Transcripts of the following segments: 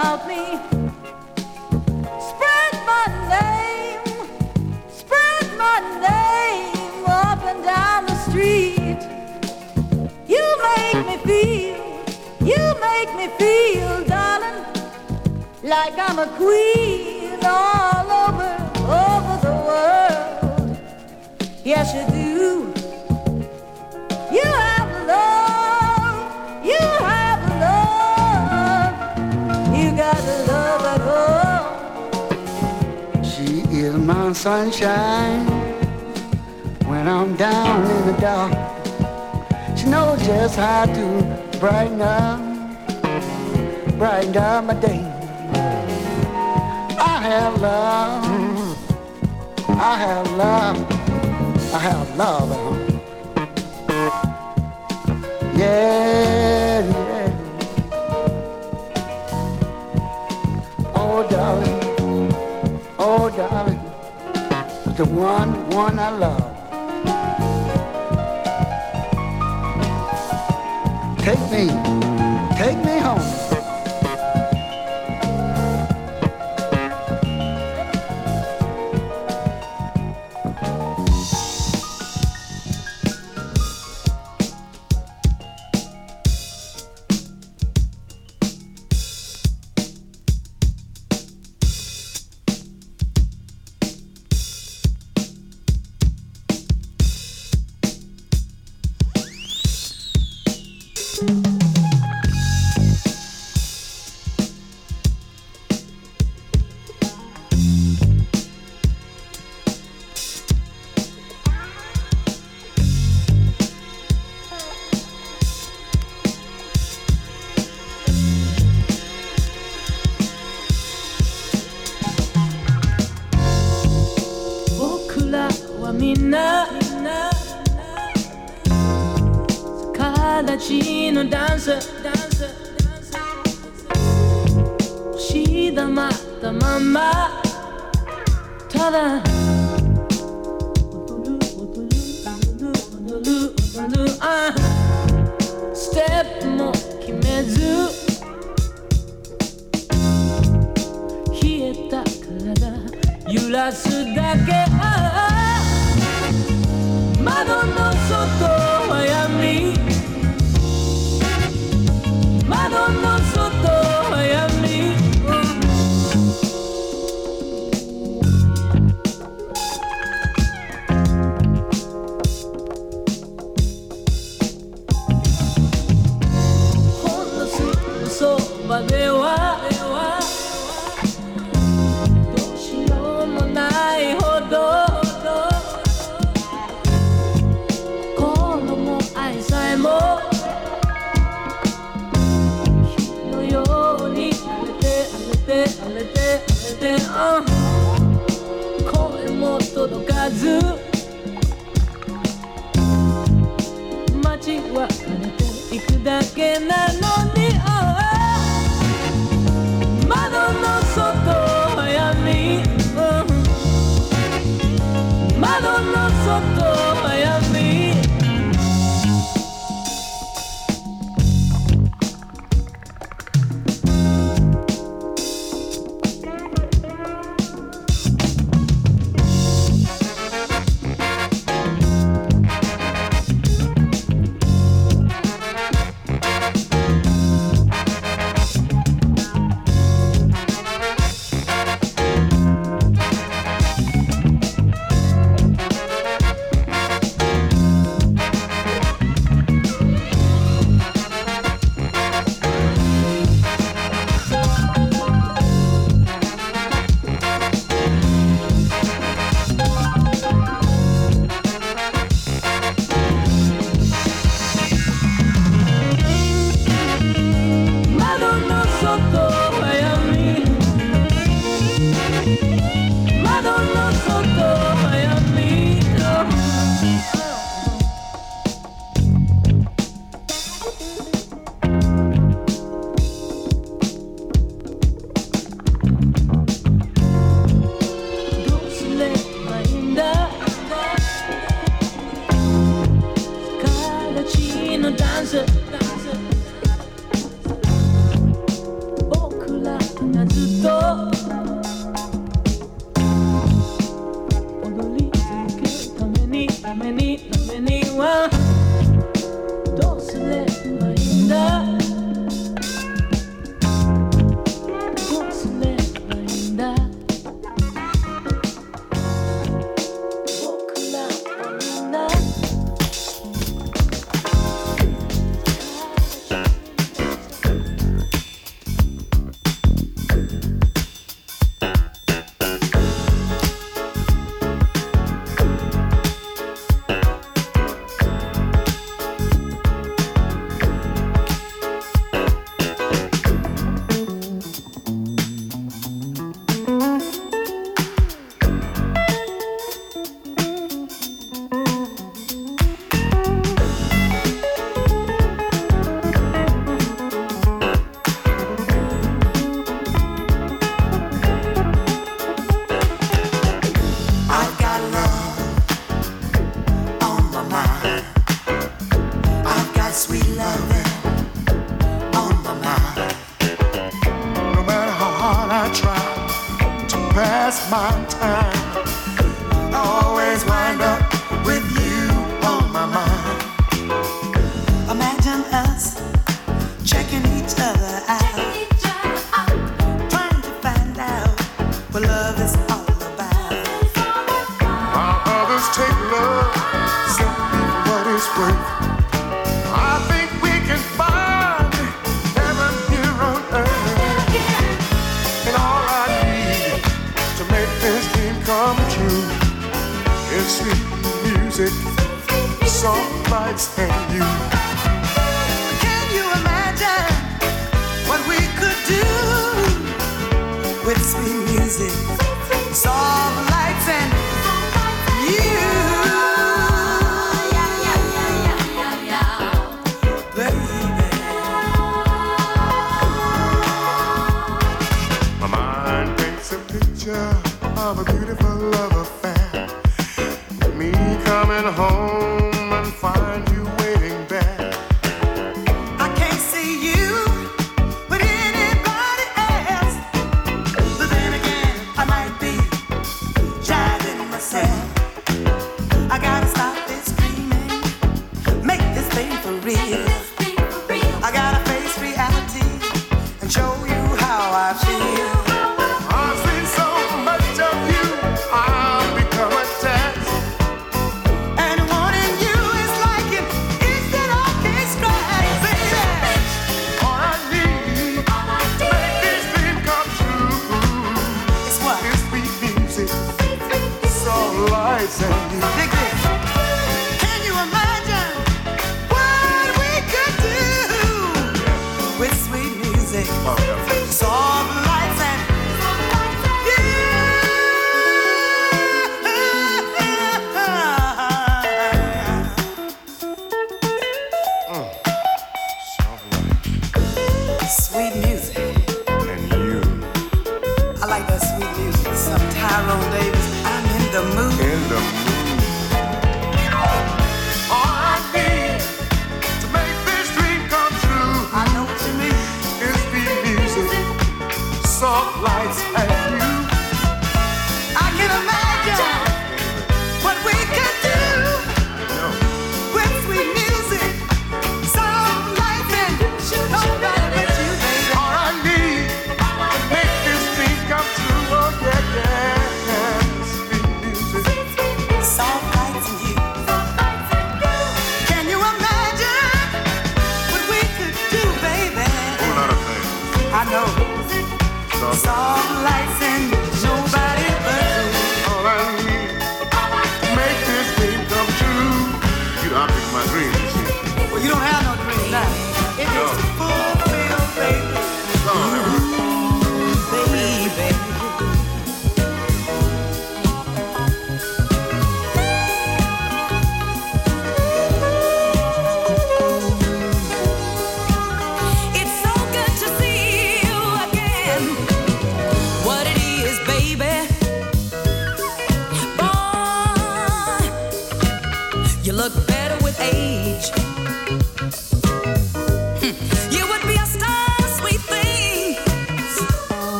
about me. Spread my name, spread my name up and down the street. You make me feel, you make me feel, darling, like I'm a queen all over, over the world. Yes, you do. is my sunshine when I'm down in the dark. She knows just how to brighten up, brighten up my day. I have love, I have love, I have love. Yeah. the one, one I love. Take me.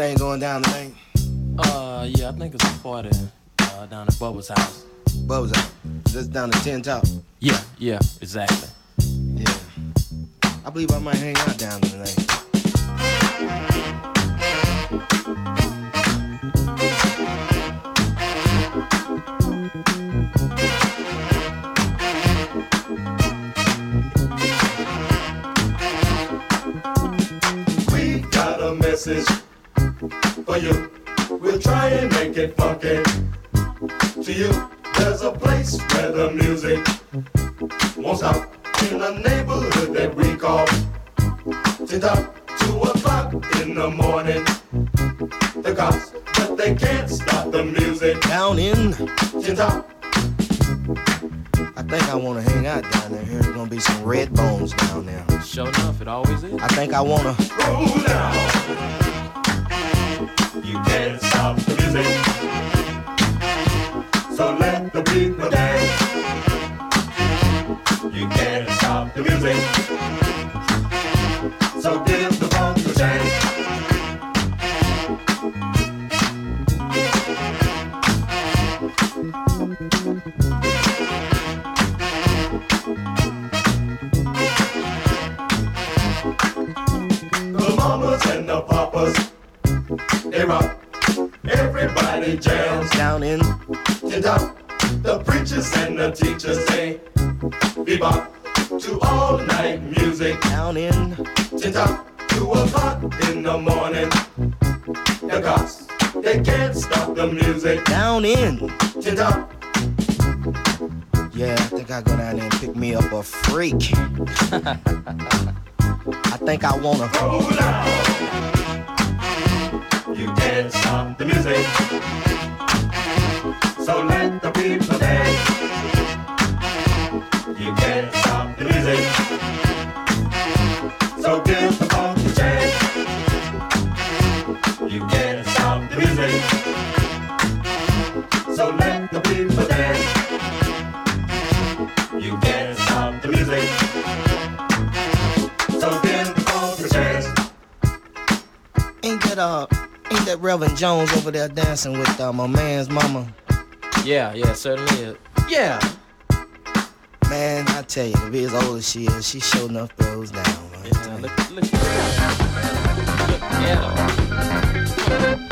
anything going down tonight? Uh, yeah, I think it's a party uh, down at Bubba's house. Bubba's house? Just down at 10 Top? Yeah, yeah, exactly. Yeah. I believe I might hang Uh, Reverend Jones over there dancing with uh, my man's mama. Yeah, yeah, certainly is. Yeah. Man, I tell you, to be as old as she is, she sure enough throws down. Yeah, look, look, look,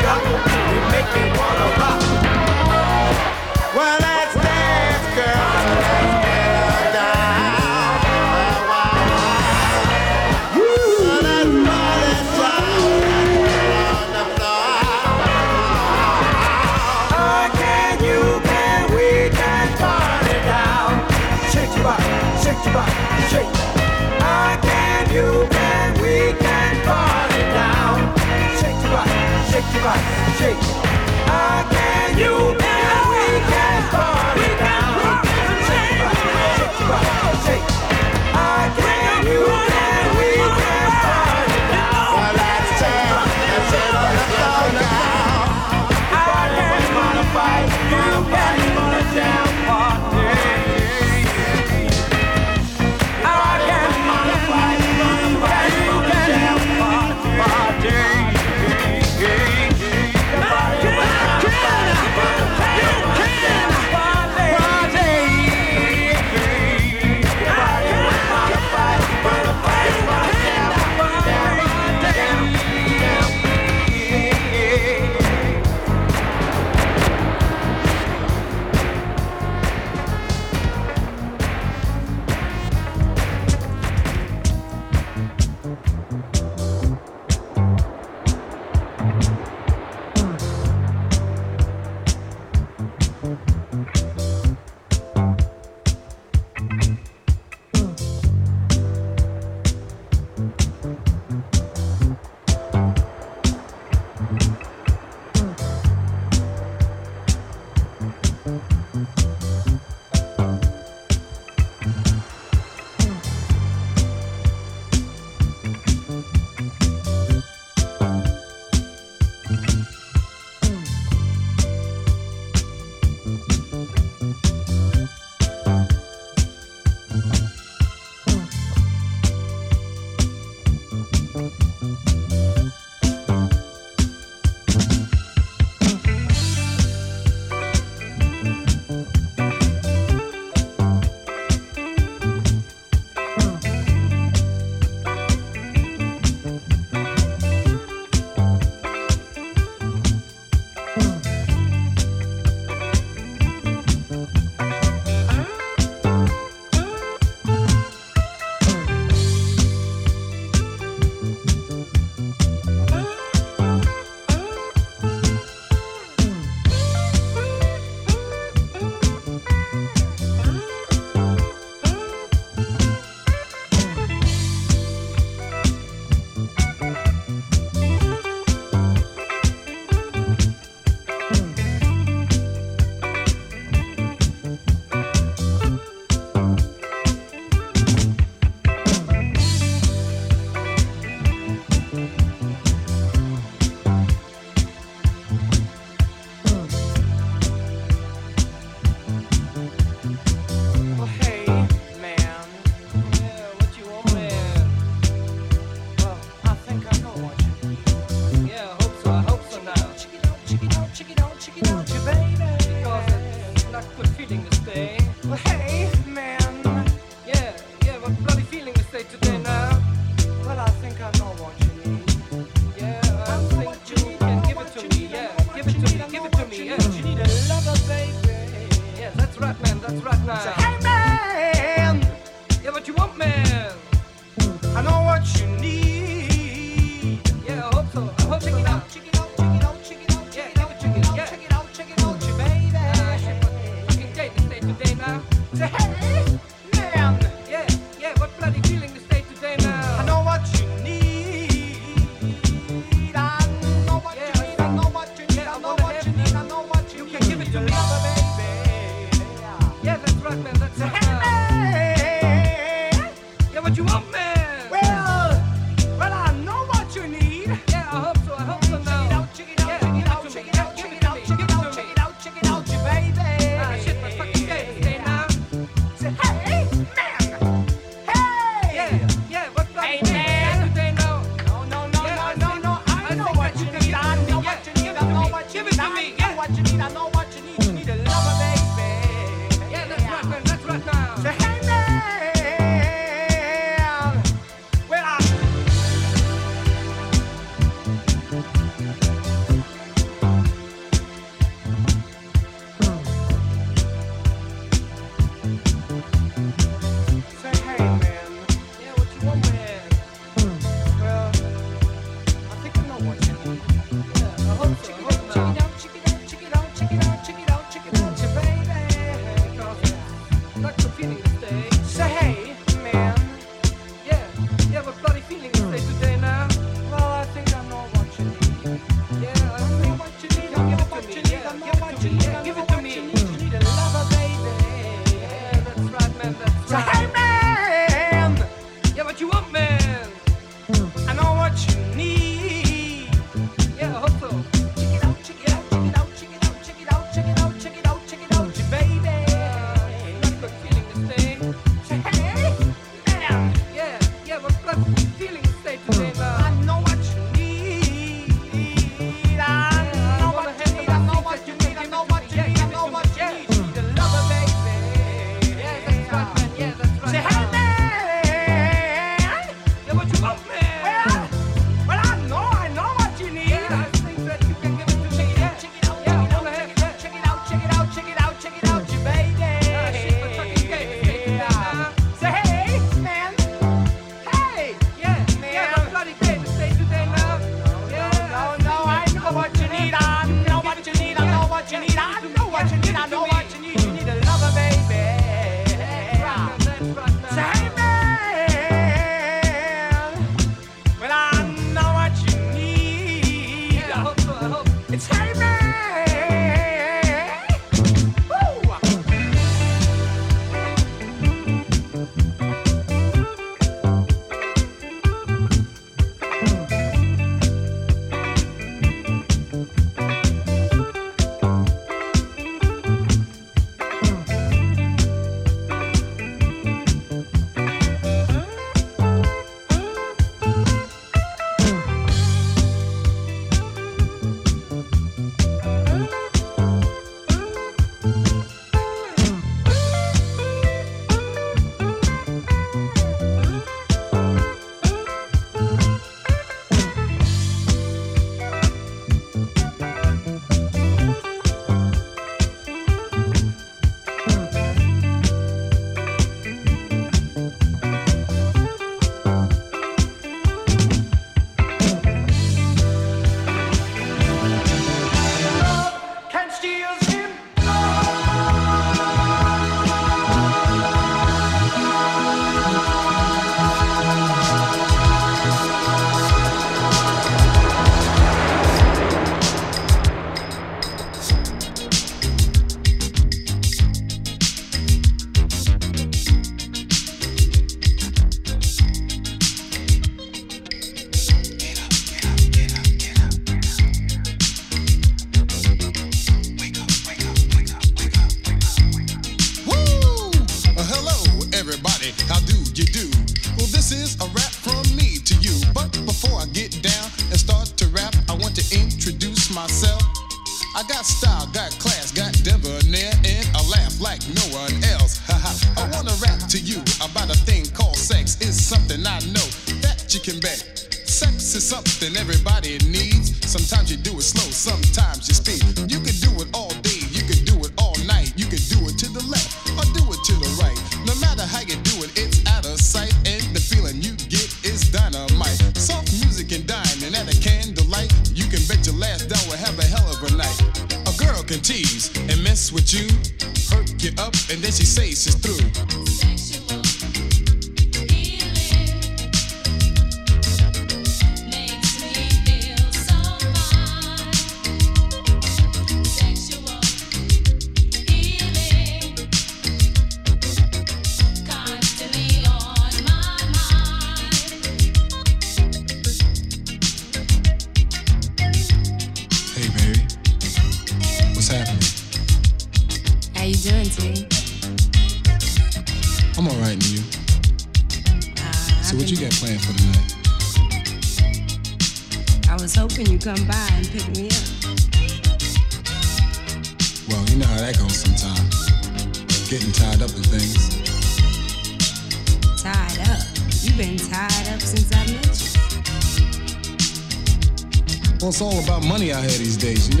about money out here these days. You know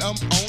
and I'm on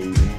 But